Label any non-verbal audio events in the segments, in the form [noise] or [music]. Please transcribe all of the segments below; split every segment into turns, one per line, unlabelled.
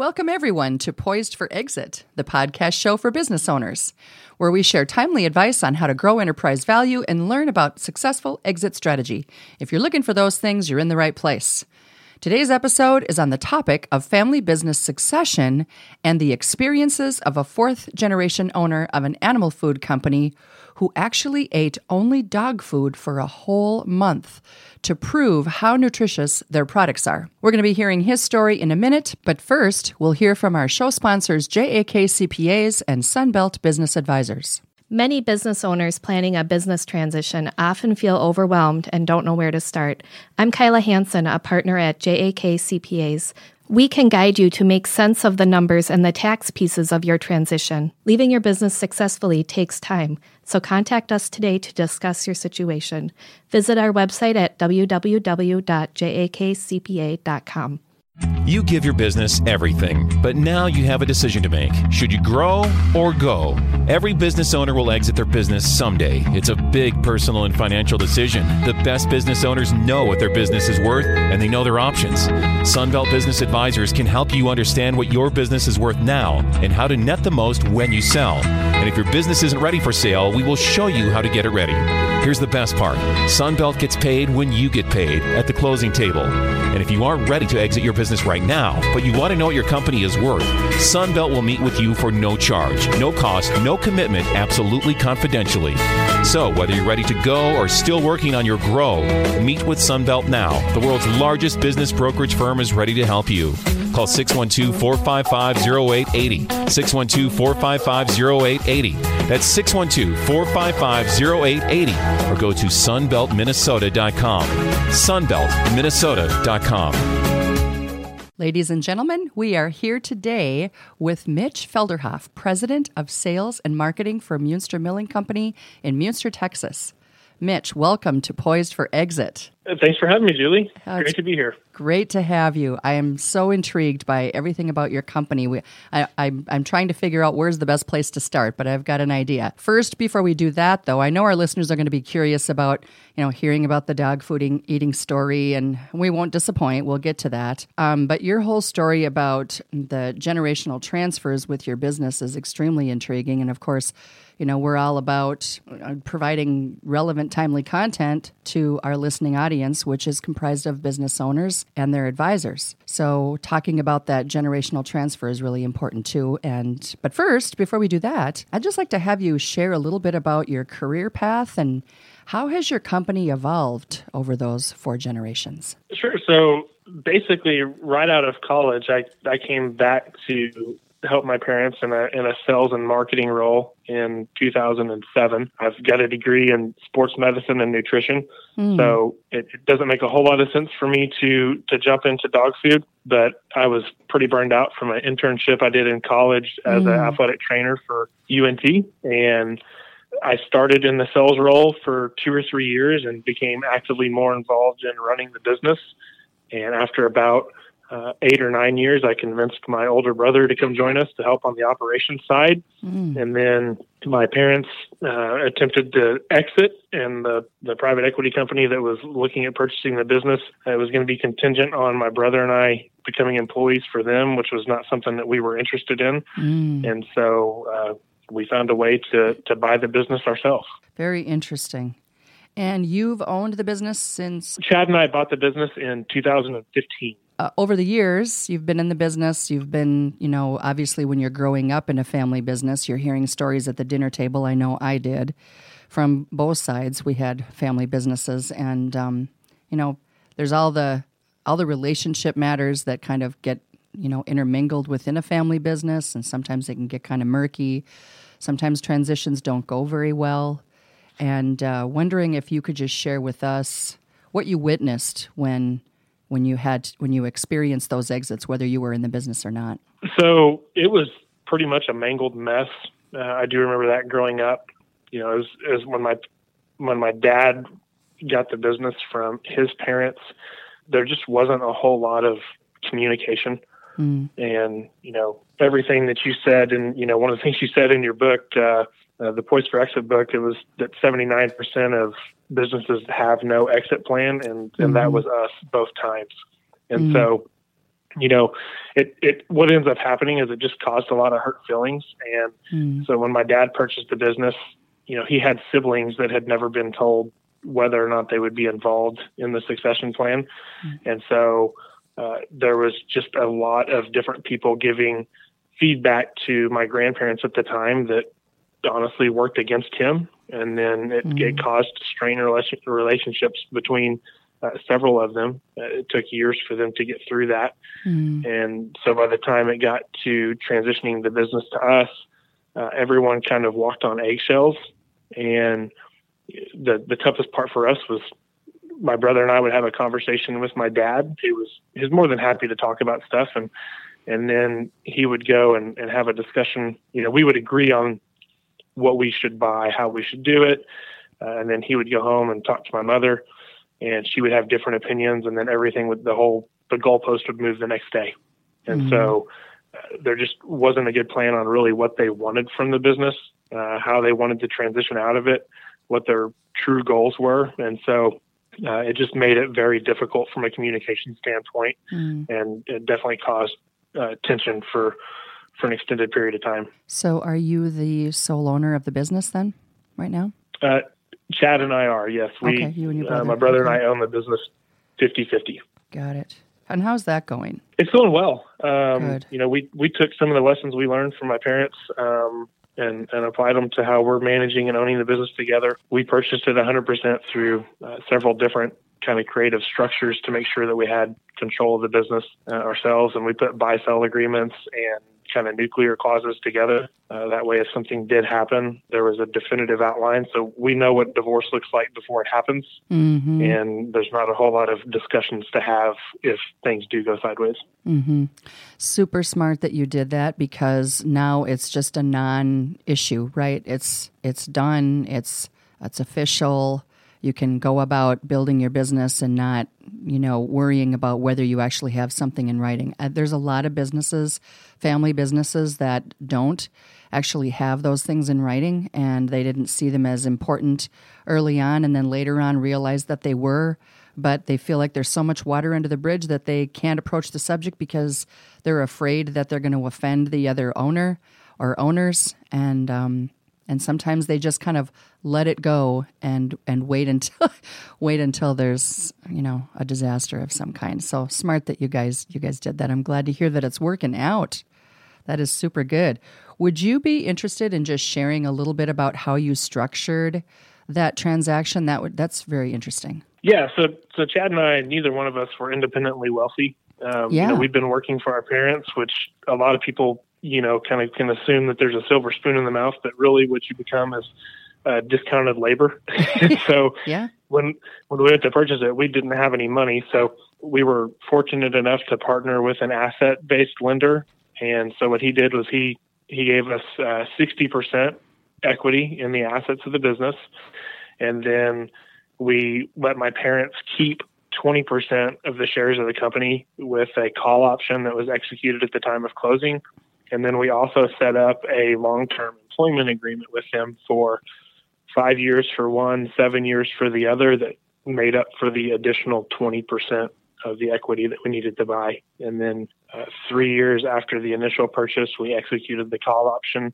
Welcome, everyone, to Poised for Exit, the podcast show for business owners, where we share timely advice on how to grow enterprise value and learn about successful exit strategy. If you're looking for those things, you're in the right place. Today's episode is on the topic of family business succession and the experiences of a fourth generation owner of an animal food company who actually ate only dog food for a whole month to prove how nutritious their products are. We're going to be hearing his story in a minute, but first, we'll hear from our show sponsors, JAK CPAs and Sunbelt Business Advisors.
Many business owners planning a business transition often feel overwhelmed and don't know where to start. I'm Kyla Hanson, a partner at JAK CPAs. We can guide you to make sense of the numbers and the tax pieces of your transition. Leaving your business successfully takes time, so contact us today to discuss your situation. Visit our website at www.jakcpa.com.
You give your business everything, but now you have a decision to make. Should you grow or go? Every business owner will exit their business someday. It's a big personal and financial decision. The best business owners know what their business is worth and they know their options. Sunbelt Business Advisors can help you understand what your business is worth now and how to net the most when you sell. And if your business isn't ready for sale, we will show you how to get it ready. Here's the best part Sunbelt gets paid when you get paid at the closing table. And if you aren't ready to exit your business right now, but you want to know what your company is worth, Sunbelt will meet with you for no charge, no cost, no commitment, absolutely confidentially. So, whether you're ready to go or still working on your grow, meet with Sunbelt now. The world's largest business brokerage firm is ready to help you. Call 612 455 0880. 612 455 0880. That's 612 455 0880. Or go to sunbeltminnesota.com. Sunbeltminnesota.com.
Ladies and gentlemen, we are here today with Mitch Felderhoff, President of Sales and Marketing for Muenster Milling Company in Muenster, Texas. Mitch, welcome to Poised for Exit.
Thanks for having me, Julie. Uh, Great to be here.
Great to have you. I am so intrigued by everything about your company. We, I, I'm, I'm trying to figure out where's the best place to start, but I've got an idea. First, before we do that, though, I know our listeners are going to be curious about, you know, hearing about the dog fooding eating story, and we won't disappoint. We'll get to that. Um, but your whole story about the generational transfers with your business is extremely intriguing, and of course you know, we're all about uh, providing relevant, timely content to our listening audience, which is comprised of business owners and their advisors. So, talking about that generational transfer is really important too. And but first, before we do that, I'd just like to have you share a little bit about your career path and how has your company evolved over those four generations?
Sure. So basically, right out of college, I, I came back to help my parents in a in a sales and marketing role in 2007. I've got a degree in sports medicine and nutrition, mm. so it, it, doesn't make a whole lot of sense for me to to jump into dog food. But I was pretty burned out from an internship I did in college as mm. an athletic trainer for UNT, and I started in the sales role for two or three years and became actively more involved in running the business. And after about uh, eight or nine years, I convinced my older brother to come join us to help on the operations side. Mm. And then my parents uh, attempted to exit, and the, the private equity company that was looking at purchasing the business it was going to be contingent on my brother and I becoming employees for them, which was not something that we were interested in. Mm. And so uh, we found a way to, to buy the business ourselves.
Very interesting. And you've owned the business since?
Chad and I bought the business in 2015
uh, over the years, you've been in the business. You've been, you know, obviously when you're growing up in a family business, you're hearing stories at the dinner table. I know I did from both sides. We had family businesses, and um, you know, there's all the all the relationship matters that kind of get you know intermingled within a family business, and sometimes they can get kind of murky. Sometimes transitions don't go very well, and uh, wondering if you could just share with us what you witnessed when when you had when you experienced those exits, whether you were in the business or not?
So it was pretty much a mangled mess. Uh, I do remember that growing up. You know, as as when my when my dad got the business from his parents, there just wasn't a whole lot of communication. Mm. And you know everything that you said, and you know one of the things you said in your book, uh, uh, the Poised for Exit book, it was that 79% of businesses have no exit plan, and and mm-hmm. that was us both times. And mm-hmm. so, you know, it it what ends up happening is it just caused a lot of hurt feelings. And mm-hmm. so when my dad purchased the business, you know, he had siblings that had never been told whether or not they would be involved in the succession plan, mm-hmm. and so uh, there was just a lot of different people giving feedback to my grandparents at the time that honestly worked against him, and then it, mm-hmm. it caused strained relationships between uh, several of them. Uh, it took years for them to get through that, mm-hmm. and so by the time it got to transitioning the business to us, uh, everyone kind of walked on eggshells, and the the toughest part for us was my brother and I would have a conversation with my dad. He was he was more than happy to talk about stuff and and then he would go and, and have a discussion. You know, we would agree on what we should buy, how we should do it. Uh, and then he would go home and talk to my mother, and she would have different opinions. And then everything with the whole the goalpost would move the next day. And mm-hmm. so uh, there just wasn't a good plan on really what they wanted from the business, uh, how they wanted to transition out of it, what their true goals were. And so uh, it just made it very difficult from a communication standpoint, mm. and it definitely caused uh, tension for for an extended period of time.
So, are you the sole owner of the business then, right now?
Uh, Chad and I are, yes. We,
okay, you and your
uh,
brother.
my brother okay. and I own the business 50 50.
Got it. And how's that going?
It's going well. Um, Good. You know, we, we took some of the lessons we learned from my parents um, and, and applied them to how we're managing and owning the business together. We purchased it 100% through uh, several different kind of creative structures to make sure that we had control of the business uh, ourselves. And we put buy sell agreements and kind of nuclear clauses together. Uh, that way, if something did happen, there was a definitive outline. So we know what divorce looks like before it happens. Mm-hmm. And there's not a whole lot of discussions to have if things do go sideways.
Mm-hmm. Super smart that you did that because now it's just a non issue, right? It's, it's done, it's, it's official you can go about building your business and not, you know, worrying about whether you actually have something in writing. Uh, there's a lot of businesses, family businesses, that don't actually have those things in writing and they didn't see them as important early on and then later on realized that they were but they feel like there's so much water under the bridge that they can't approach the subject because they're afraid that they're going to offend the other owner or owners and um, and sometimes they just kind of let it go and and wait until [laughs] wait until there's you know a disaster of some kind. So smart that you guys you guys did that. I'm glad to hear that it's working out. That is super good. Would you be interested in just sharing a little bit about how you structured that transaction? That would that's very interesting.
Yeah so so chad and i neither one of us were independently wealthy. Um, yeah. You know, we've been working for our parents, which a lot of people you know, kind of can assume that there's a silver spoon in the mouth, but really what you become is uh, discounted labor. [laughs] so [laughs]
yeah.
when when we went to purchase it, we didn't have any money, so we were fortunate enough to partner with an asset based lender. And so what he did was he he gave us uh, sixty uh, percent equity in the assets of the business, and then we let my parents keep 20% of the shares of the company with a call option that was executed at the time of closing. And then we also set up a long term employment agreement with him for five years for one, seven years for the other that made up for the additional 20% of the equity that we needed to buy. And then uh, three years after the initial purchase, we executed the call option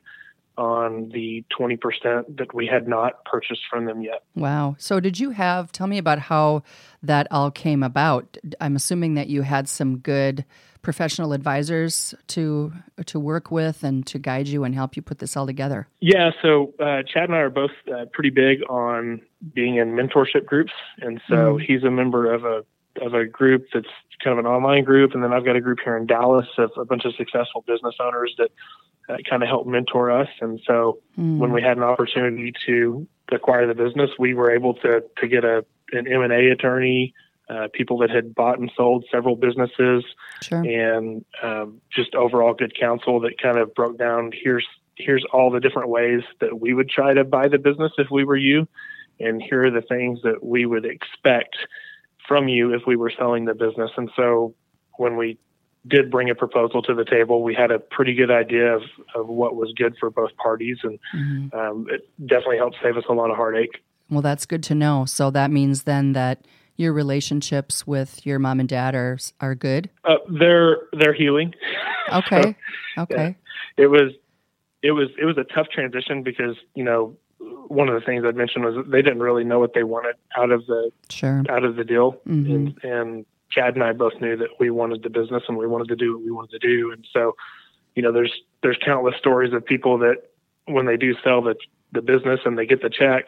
on the 20% that we had not purchased from them yet.
Wow. So, did you have, tell me about how that all came about? I'm assuming that you had some good professional advisors to to work with and to guide you and help you put this all together?
Yeah, so uh, Chad and I are both uh, pretty big on being in mentorship groups, and so mm he's a member of a of a group that's kind of an online group, and then I've got a group here in Dallas of a bunch of successful business owners that uh, kind of help mentor us. And so mm when we had an opportunity to acquire the business, we were able to to get a an M and A attorney uh, people that had bought and sold several businesses,
Sure.
and um, just overall good counsel that kind of broke down here's here's all the different ways that we would try to buy the business if we were you, and here are the things that we would expect from you if we were selling the business. And so when we did bring a proposal to the table, we had a pretty good idea of, of what was good for both parties, and
Mhm.
um, it definitely helped save us a lot of heartache.
Well, that's good to know. So that means then that your relationships with your mom and dad are are good.
Uh, they're they're healing.
Okay. [laughs] Okay.
it was it was it was a tough transition because you know one of the things I'd mentioned was they didn't really know what they wanted out of the
Sure.
out of the deal,
Mhm.
and, and Chad and I both knew that we wanted the business and we wanted to do what we wanted to do, and so you know there's there's countless stories of people that when they do sell the the business and they get the check,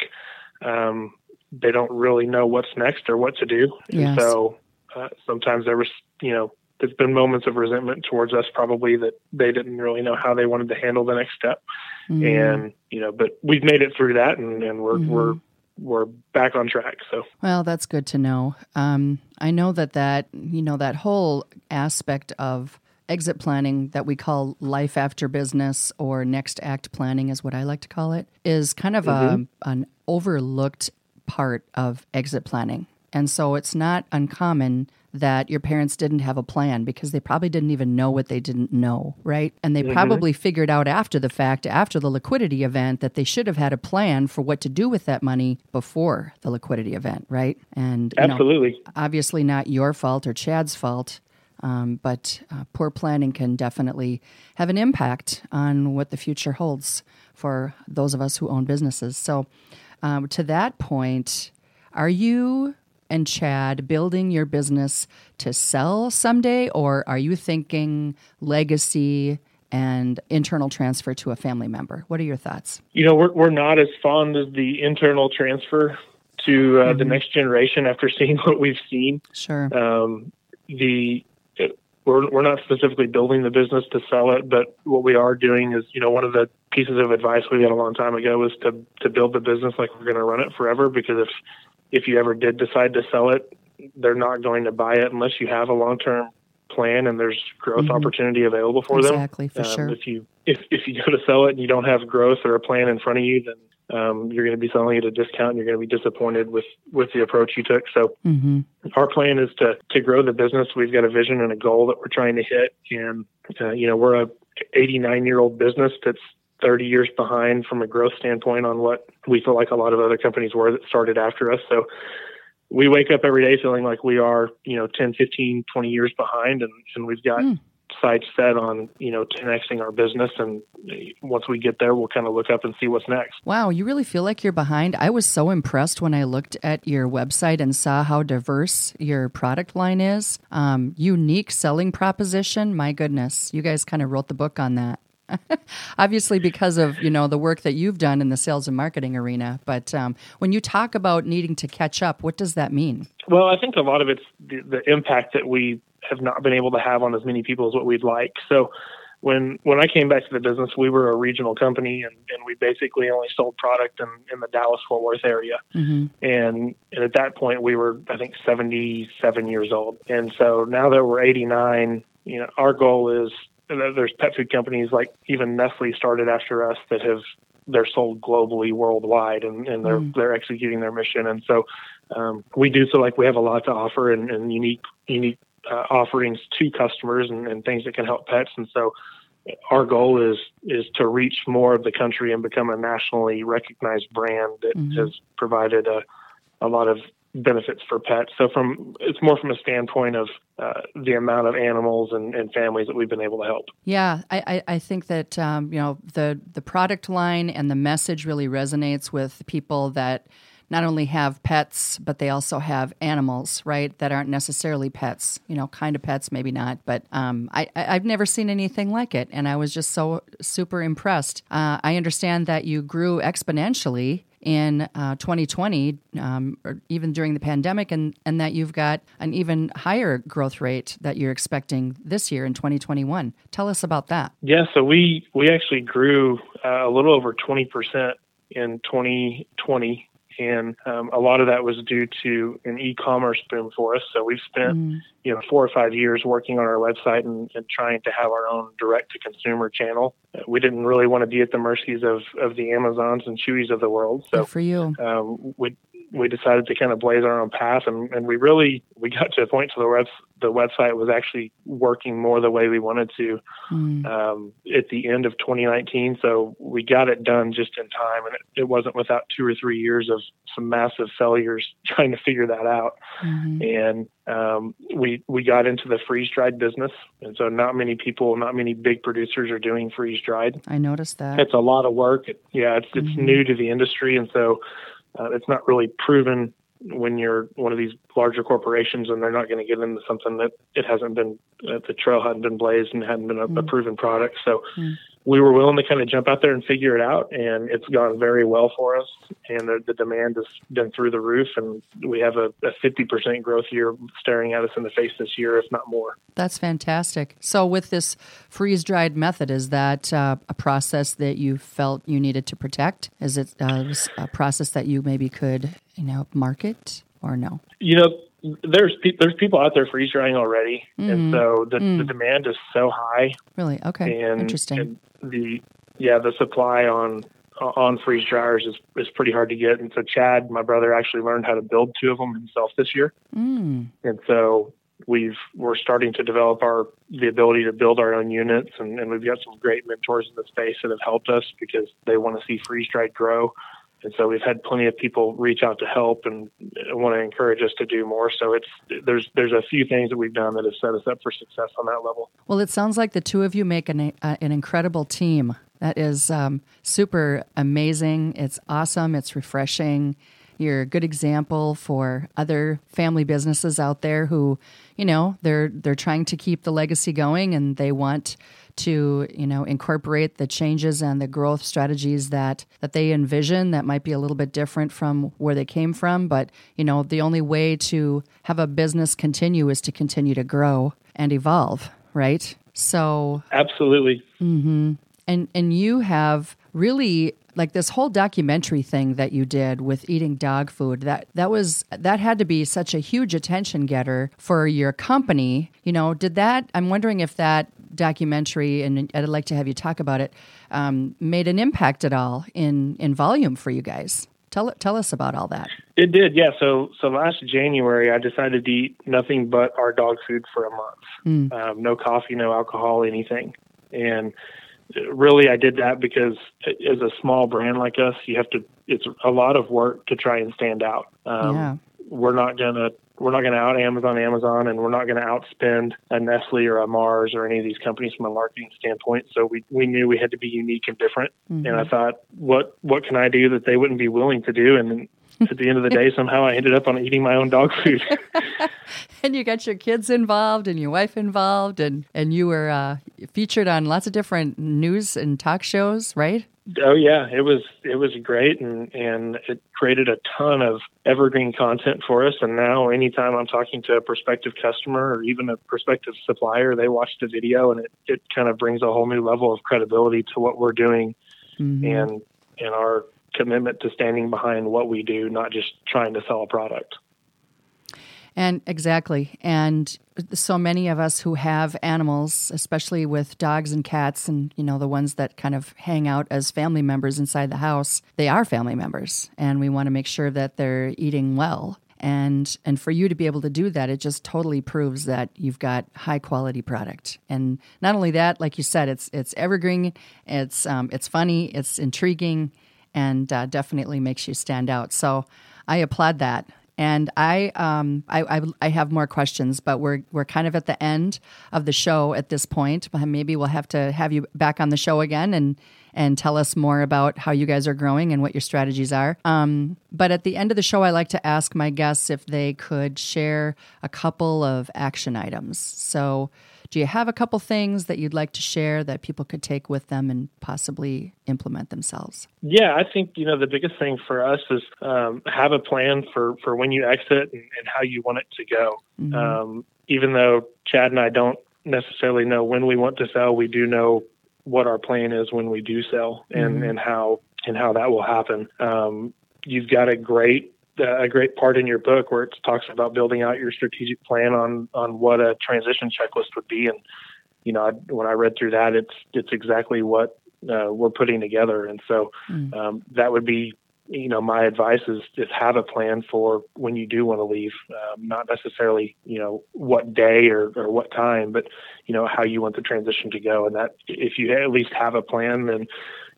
um, they don't really know what's next or what to do, and so uh, sometimes there was you know there's been moments of resentment towards us probably that they didn't really know how they wanted to handle the next step
Mhm.
and you know but we've made it through that and, and we're
Mhm.
we're we're back on track so
Well, that's good to know. Um, I know that that you know that whole aspect of exit planning that we call life after business or next act planning is what I like to call it is kind of a, an overlooked part of exit planning. And so it's not uncommon that your parents didn't have a plan because they probably didn't even know what they didn't know, right? And they probably figured out after the fact, after the liquidity event, that they should have had a plan for what to do with that money before the liquidity event, right? And you know,
absolutely
obviously not your fault or Chad's fault, um, but uh, poor planning can definitely have an impact on what the future holds for those of us who own businesses. So, um, to that point, are you and Chad building your business to sell someday, or are you thinking legacy and internal transfer to a family member? What are your thoughts?
you know we're we're not as fond of the internal transfer to uh, the next generation after [laughs] seeing what we've seen
Sure.
um, the we're we're not specifically building the business to sell it, but what we are doing is, you know, one of the pieces of advice we got a long time ago was to to build the business like we're going to run it forever. Because if if you ever did decide to sell it, they're not going to buy it unless you have a long term plan and there's growth
Mhm.
opportunity available for them.
Exactly, for
Um,
sure.
If you if if you go to sell it and you don't have growth or a plan in front of you, then um, you're going to be selling at a discount and you're going to be disappointed with with the approach you took. So
Mm-hmm.
our plan is to to grow the business. We've got a vision and a goal that we're trying to hit, and uh, you know we're a 89 year old business that's 30 years behind from a growth standpoint on what we feel like a lot of other companies were that started after us. So we wake up every day feeling like we are you know 10, 15, 20 years behind, and and we've got.
Hmm.
Sights set on you know 10xing our business and once we get there we'll kind of look up and see what's next
Wow, you really feel like you're behind. I was so impressed when I looked at your website and saw how diverse your product line is. Um, unique selling proposition. My goodness, you guys kind of wrote the book on that. [laughs] Obviously, because of you know the work that you've done in the sales and marketing arena. But um, when you talk about needing to catch up, what does that mean?
Well, I think a lot of it's the, the impact that we have not been able to have on as many people as what we'd like. So when when I came back to the business, we were a regional company and, and we basically only sold product in, in the Dallas Fort Worth area.
hmm
And, and at that point, we were I think 77 years old. And so now that we're 89, you know, our goal is there's pet food companies like even Nestle started after us that have they're sold globally worldwide and, and they're
Mm.
they're executing their mission and so um, we do feel like we have a lot to offer and, and unique unique uh, offerings to customers and, and things that can help pets and so our goal is is to reach more of the country and become a nationally recognized brand that
Mhm.
has provided a a lot of benefits for pets. So from it's more from a standpoint of uh, the amount of animals and, and families that we've been able to help.
Yeah, I, I, I think that um, you know the the product line and the message really resonates with people that not only have pets but they also have animals, right? That aren't necessarily pets. You know, kind of pets, maybe not. But um, I, I've never seen anything like it, and I was just so super impressed. Uh, I understand that you grew exponentially in uh, 2020, um, or even during the pandemic, and, and that you've got an even higher growth rate that you're expecting this year in 2021. Tell us about that.
Yeah, so we we actually grew uh, a little over twenty percent in 2020, and um, a lot of that was due to an e-commerce boom for us. So we've spent mm. you know four or five years working on our website and, and trying to have our own direct-to-consumer channel. We didn't really want to be at the mercies of of the Amazons and Chewies of the world. So
Good for you,
um, we we decided to kind of blaze our own path and, and we really we got to a point to the web the website was actually working more the way we wanted to mm. um, at the end of 2019 so we got it done just in time and it, it, wasn't without two or three years of some massive failures [laughs] trying to figure that out mm-hmm. and um, we we got into the freeze dried business and so not many people not many big producers are doing freeze dried
I noticed that
it's a lot of work it, yeah it's it's mm-hmm. new to the industry and so uh, it's not really proven when you're one of these larger corporations and they're not going to get into something that it hasn't been that the trail hadn't been blazed and hadn't been a, mm. a proven product. So mm we were willing to kind of jump out there and figure it out, and it's gone very well for us. And the, the demand has been through the roof, and we have a, a 50% growth year staring at us in the face this year, if not more.
That's fantastic. So, with this freeze dried method, is that uh, a process that you felt you needed to protect? Is it uh, a process that you maybe could, you know, market or no?
You know, there's pe- there's people out there freeze drying already, mm. and so the, mm. the demand is so high.
Really? Okay. And, Interesting.
And the yeah the supply on on freeze dryers is is pretty hard to get, and so Chad, my brother, actually learned how to build two of them himself this year, mm. and so we've we're starting to develop our the ability to build our own units, and, and we've got some great mentors in the space that have helped us because they want to see freeze dried grow. And so we've had plenty of people reach out to help and want to encourage us to do more. So it's there's there's a few things that we've done that have set us up for success on that level.
Well, it sounds like the two of you make an uh, an incredible team. That is um, super amazing. It's awesome. It's refreshing. You're a good example for other family businesses out there who, you know, they're they're trying to keep the legacy going and they want to you know incorporate the changes and the growth strategies that that they envision that might be a little bit different from where they came from. But you know the only way to have a business continue is to continue to grow and evolve right? So
absolutely.
Mm-hmm. and and you have really like this whole documentary thing that you did with eating dog food that that was that had to be such a huge attention getter for your company you know did that i'm wondering if that documentary, and I'd like to have you talk about it, um, made an impact at all in in volume for you guys. Tell tell us about all that.
It did, yeah. So so last January, I decided to eat nothing but our dog food for a month. Mm. Um, no coffee, no alcohol, anything, and really I did that because as a small brand like us, you have to. It's a lot of work to try and stand out. Um, yeah. We're not gonna we're not going to out Amazon Amazon, and we're not going to outspend a Nestle or a Mars or any of these companies from a marketing standpoint. So we we knew we had to be unique and different. Mm-hmm. And I thought, what what can I do that they wouldn't be willing to do? And at the end of the day, somehow I ended up on eating my own dog food. [laughs]
and you got your kids involved and your wife involved, and and you were uh, featured on lots of different news and talk shows, right?
Oh yeah, it was it was great, and and it created a ton of evergreen content for us. And now, anytime I'm talking to a prospective customer or even a prospective supplier, they watch the video, and it it kind of brings a whole new level of credibility to what we're doing, mm-hmm. and and our commitment to standing behind what we do, not just trying to sell a product.
And exactly. And so many of us who have animals, especially with dogs and cats and, you know, the ones that kind of hang out as family members inside the house, they are family members. And we want to make sure that they're eating well. And and for you to be able to do that, it just totally proves that you've got high quality product. And not only that, like you said, it's it's evergreen, it's um, it's funny, it's intriguing, and uh, definitely makes you stand out. So I applaud that. And I, um, I, I, I, have more questions, but we're we're kind of at the end of the show at this point. Maybe we'll have to have you back on the show again and and tell us more about how you guys are growing and what your strategies are. Um, but at the end of the show, I like to ask my guests if they could share a couple of action items. So do you have a couple things that you'd like to share that people could take with them and possibly implement themselves?
Yeah, I think you know the biggest thing for us is um, have a plan for for when you exit and, and how you want it to go. Mm-hmm. Um, even though Chad and I don't necessarily know when we want to sell, we do know what our plan is when we do sell and mm-hmm. and how and how that will happen. Um, you've got a great uh, a great part in your book where it talks about building out your strategic plan on on what a transition checklist would be and you know I, when I read through that it's it's exactly what uh, we're putting together and so mm. um, that would be you know, my advice is just have a plan for when you do want to leave. Um, not necessarily, you know, what day or, or what time, but you know how you want the transition to go. And that if you at least have a plan, then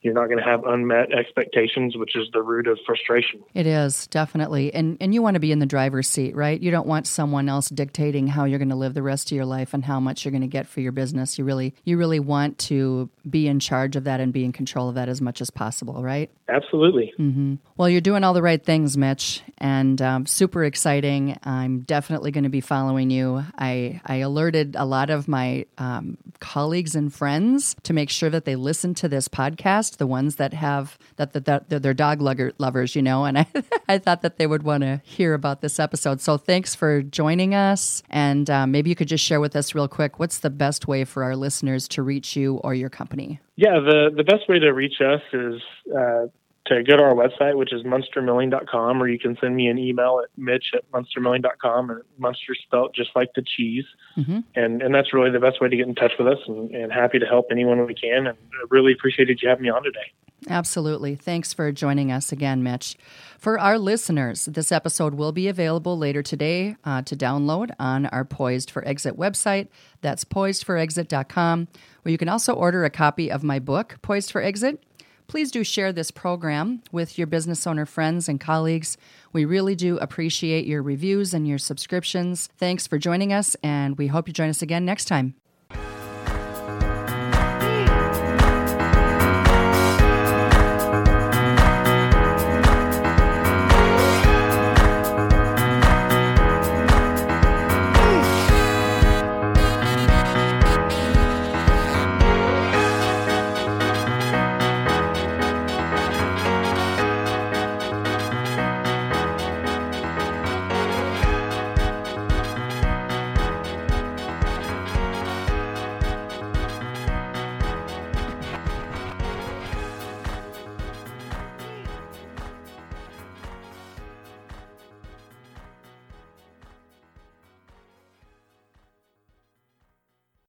you're not going to have unmet expectations, which is the root of frustration.
It is definitely, and and you want to be in the driver's seat, right? You don't want someone else dictating how you're going to live the rest of your life and how much you're going to get for your business. You really you really want to be in charge of that and be in control of that as much as possible, right?
Absolutely.
Mm-hmm. Well, you're doing all the right things, Mitch, and um, super exciting. I'm definitely going to be following you. I I alerted a lot of my um, colleagues and friends to make sure that they listen to this podcast the ones that have that that, that they're dog lovers, you know. And I [laughs] I thought that they would want to hear about this episode. So thanks for joining us, and uh, maybe you could just share with us real quick what's the best way for our listeners to reach you or your company.
Yeah, the the best way to reach us is. Uh, to go to our website, which is muenstermilling.com, or you can send me an email at mitch at muenstermilling.com, and Muenster spelled just like the cheese. Mm-hmm. And and that's really the best way to get in touch with us, and, and happy to help anyone we can. And I really appreciated you having me on today.
Absolutely. Thanks for joining us again, Mitch. For our listeners, this episode will be available later today uh, to download on our Poised for Exit website. That's poisedforexit.com, where you can also order a copy of my book, Poised for Exit Please do share this program with your business owner friends and colleagues. We really do appreciate your reviews and your subscriptions. Thanks for joining us, and we hope you join us again next time.